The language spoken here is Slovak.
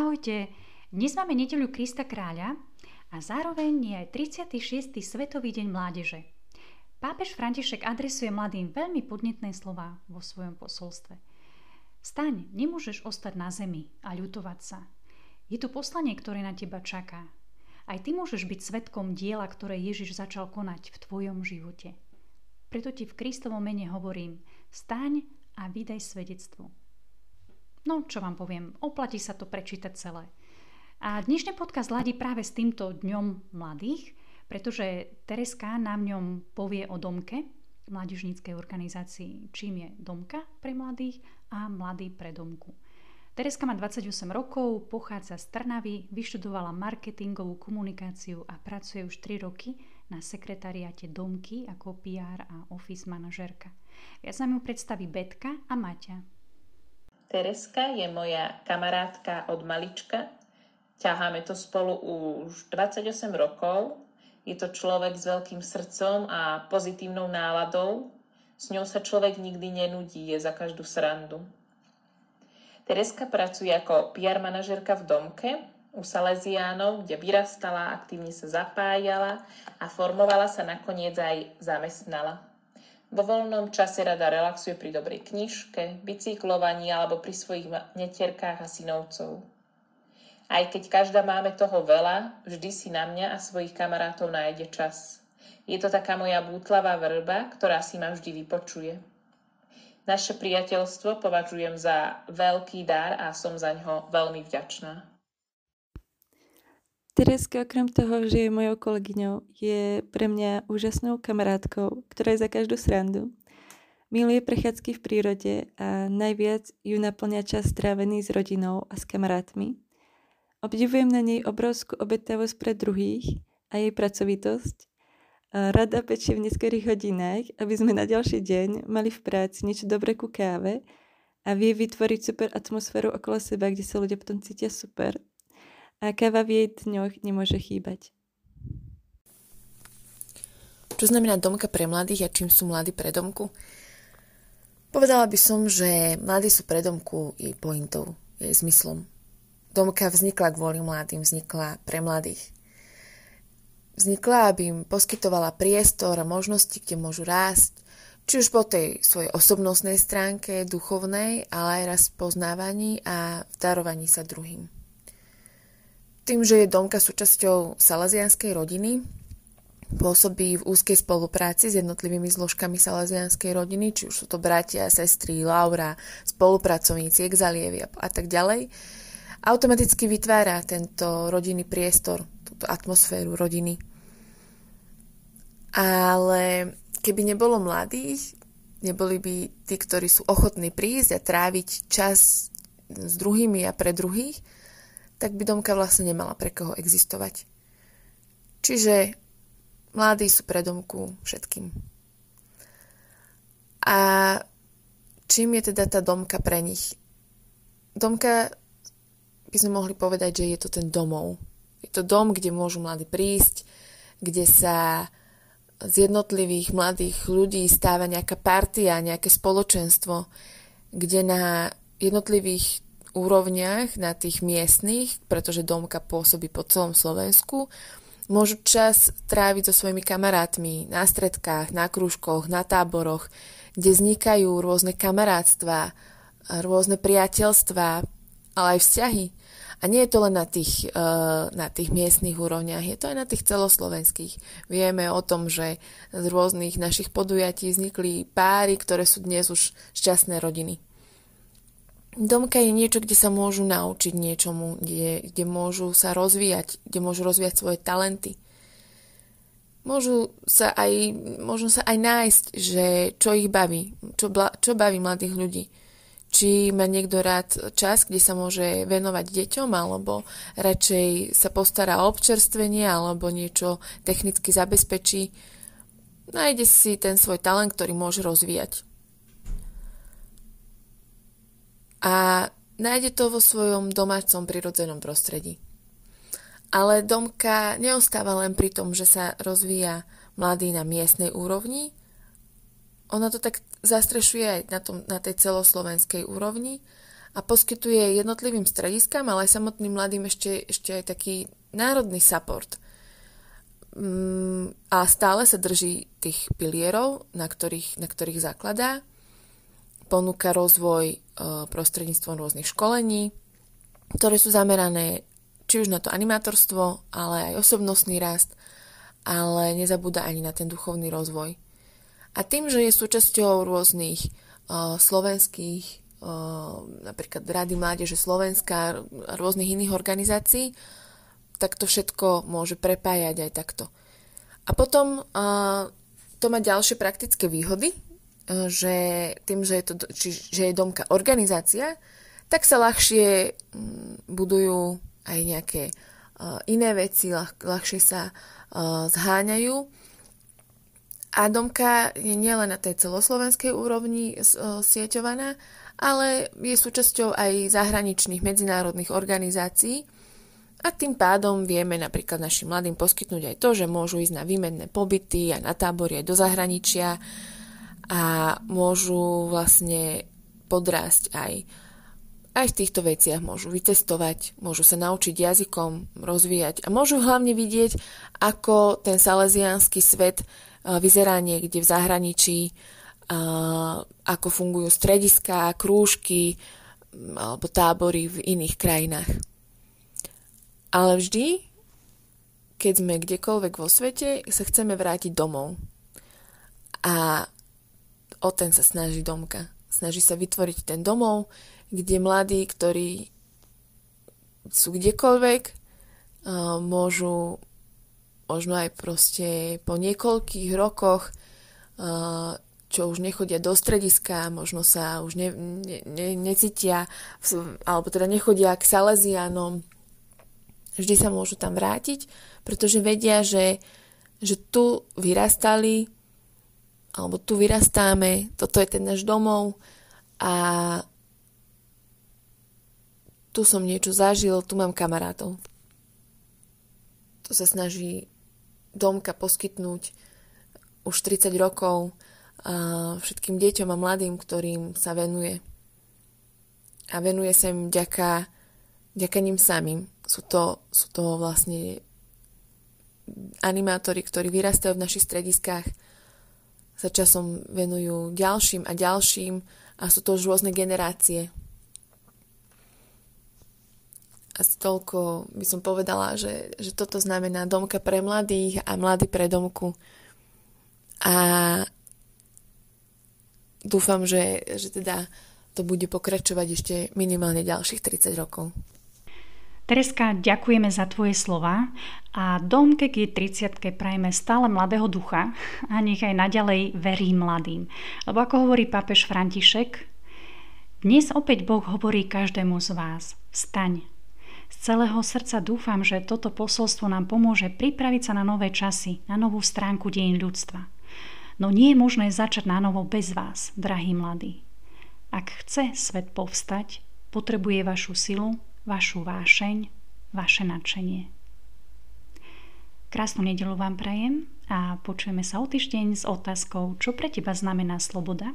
Ahojte, dnes máme nedeľu Krista kráľa a zároveň je aj 36. Svetový deň mládeže. Pápež František adresuje mladým veľmi podnetné slova vo svojom posolstve. Staň, nemôžeš ostať na zemi a ľutovať sa. Je tu poslanie, ktoré na teba čaká. Aj ty môžeš byť svetkom diela, ktoré Ježiš začal konať v tvojom živote. Preto ti v Kristovom mene hovorím, staň a vydaj svedectvo. No, čo vám poviem, oplatí sa to prečítať celé. A dnešný podcast ladí práve s týmto dňom mladých, pretože Tereska nám ňom povie o domke, mládežníckej organizácii, čím je domka pre mladých a mladý pre domku. Tereska má 28 rokov, pochádza z Trnavy, vyštudovala marketingovú komunikáciu a pracuje už 3 roky na sekretariate Domky ako PR a office manažerka. Viac nám ju predstaví Betka a Maťa. Tereska je moja kamarátka od malička. Ťaháme to spolu už 28 rokov. Je to človek s veľkým srdcom a pozitívnou náladou. S ňou sa človek nikdy nenudí, je za každú srandu. Tereska pracuje ako PR manažerka v domke u Salesiánov, kde vyrastala, aktívne sa zapájala a formovala sa nakoniec aj zamestnala. Vo voľnom čase rada relaxuje pri dobrej knižke, bicyklovaní alebo pri svojich netierkách a synovcov. Aj keď každá máme toho veľa, vždy si na mňa a svojich kamarátov nájde čas. Je to taká moja bútlavá vrba, ktorá si ma vždy vypočuje. Naše priateľstvo považujem za veľký dar a som za ňo veľmi vďačná. Tereska okrem toho, že je mojou kolegyňou, je pre mňa úžasnou kamarátkou, ktorá je za každú srandu. Miluje prechádzky v prírode a najviac ju naplňa čas strávený s rodinou a s kamarátmi. Obdivujem na nej obrovskú obetavosť pre druhých a jej pracovitosť. Rada pečie v neskorých hodinách, aby sme na ďalší deň mali v práci niečo dobré ku káve a vie vytvoriť super atmosféru okolo seba, kde sa ľudia potom cítia super a káva v jej dňoch nemôže chýbať. Čo znamená domka pre mladých a čím sú mladí pre domku? Povedala by som, že mladí sú pre domku i pointou, jej zmyslom. Domka vznikla kvôli mladým, vznikla pre mladých. Vznikla, aby im poskytovala priestor a možnosti, kde môžu rásť, či už po tej svojej osobnostnej stránke, duchovnej, ale aj raz poznávaní a v darovaní sa druhým. Tým, že je Domka súčasťou salazianskej rodiny, pôsobí v úzkej spolupráci s jednotlivými zložkami salazianskej rodiny, či už sú to bratia, sestry, Laura, spolupracovníci, exalievi a tak ďalej, automaticky vytvára tento rodinný priestor, túto atmosféru rodiny. Ale keby nebolo mladých, neboli by tí, ktorí sú ochotní prísť a tráviť čas s druhými a pre druhých, tak by domka vlastne nemala pre koho existovať. Čiže mladí sú pre domku všetkým. A čím je teda tá domka pre nich? Domka by sme mohli povedať, že je to ten domov. Je to dom, kde môžu mladí prísť, kde sa z jednotlivých mladých ľudí stáva nejaká partia, nejaké spoločenstvo, kde na jednotlivých úrovniach, na tých miestnych, pretože Domka pôsobí po celom Slovensku, môžu čas tráviť so svojimi kamarátmi na stredkách, na krúžkoch, na táboroch, kde vznikajú rôzne kamarátstva, rôzne priateľstva, ale aj vzťahy. A nie je to len na tých, eh, na tých miestnych úrovniach, je to aj na tých celoslovenských. Vieme o tom, že z rôznych našich podujatí vznikli páry, ktoré sú dnes už šťastné rodiny. Domka je niečo, kde sa môžu naučiť niečomu, kde, kde môžu sa rozvíjať, kde môžu rozvíjať svoje talenty. Môžu sa aj, môžu sa aj nájsť, že čo ich baví, čo, čo baví mladých ľudí. Či má niekto rád čas, kde sa môže venovať deťom, alebo radšej sa postará o občerstvenie, alebo niečo technicky zabezpečí. Nájde si ten svoj talent, ktorý môže rozvíjať a nájde to vo svojom domácom prirodzenom prostredí. Ale domka neostáva len pri tom, že sa rozvíja mladý na miestnej úrovni. Ona to tak zastrešuje aj na, tom, na tej celoslovenskej úrovni a poskytuje jednotlivým strediskám, ale aj samotným mladým ešte, ešte aj taký národný support. Mm, a stále sa drží tých pilierov, na ktorých, na ktorých zakladá. Ponúka rozvoj prostredníctvom rôznych školení, ktoré sú zamerané či už na to animátorstvo, ale aj osobnostný rast, ale nezabúda ani na ten duchovný rozvoj. A tým, že je súčasťou rôznych uh, slovenských, uh, napríklad Rady Mládeže Slovenska rôznych iných organizácií, tak to všetko môže prepájať aj takto. A potom uh, to má ďalšie praktické výhody, že tým, že je, to, či, že je domka organizácia, tak sa ľahšie um, budujú aj nejaké uh, iné veci, ľah, ľahšie sa uh, zháňajú. A domka je nielen na tej celoslovenskej úrovni sieťovaná, ale je súčasťou aj zahraničných medzinárodných organizácií. A tým pádom vieme napríklad našim mladým poskytnúť aj to, že môžu ísť na výmenné pobyty a na tábory aj do zahraničia a môžu vlastne podrásť aj aj v týchto veciach môžu vycestovať, môžu sa naučiť jazykom, rozvíjať a môžu hlavne vidieť, ako ten salesiánsky svet vyzerá niekde v zahraničí, ako fungujú strediská, krúžky alebo tábory v iných krajinách. Ale vždy, keď sme kdekoľvek vo svete, sa chceme vrátiť domov. A o ten sa snaží domka. Snaží sa vytvoriť ten domov, kde mladí, ktorí sú kdekoľvek, môžu možno aj proste po niekoľkých rokoch, čo už nechodia do strediska, možno sa už ne, ne, ne, necítia, alebo teda nechodia k Salesianom, vždy sa môžu tam vrátiť, pretože vedia, že, že tu vyrastali, alebo tu vyrastáme, toto je ten náš domov a tu som niečo zažil, tu mám kamarátov. To sa snaží domka poskytnúť už 30 rokov všetkým deťom a mladým, ktorým sa venuje. A venuje sa im ďaká, ďaká ním samým. Sú to, sú to vlastne animátori, ktorí vyrastajú v našich strediskách, sa časom venujú ďalším a ďalším a sú to už rôzne generácie asi toľko by som povedala, že, že toto znamená domka pre mladých a mladý pre domku. A dúfam, že, že teda to bude pokračovať ešte minimálne ďalších 30 rokov. Tereska, ďakujeme za tvoje slova a domke k 30 prajme stále mladého ducha a nech aj naďalej verí mladým. Lebo ako hovorí pápež František, dnes opäť Boh hovorí každému z vás, vstaň, z celého srdca dúfam, že toto posolstvo nám pomôže pripraviť sa na nové časy, na novú stránku dejín ľudstva. No nie je možné začať na novo bez vás, drahí mladí. Ak chce svet povstať, potrebuje vašu silu, vašu vášeň, vaše nadšenie. Krásnu nedelu vám prajem a počujeme sa o týždeň s otázkou, čo pre teba znamená sloboda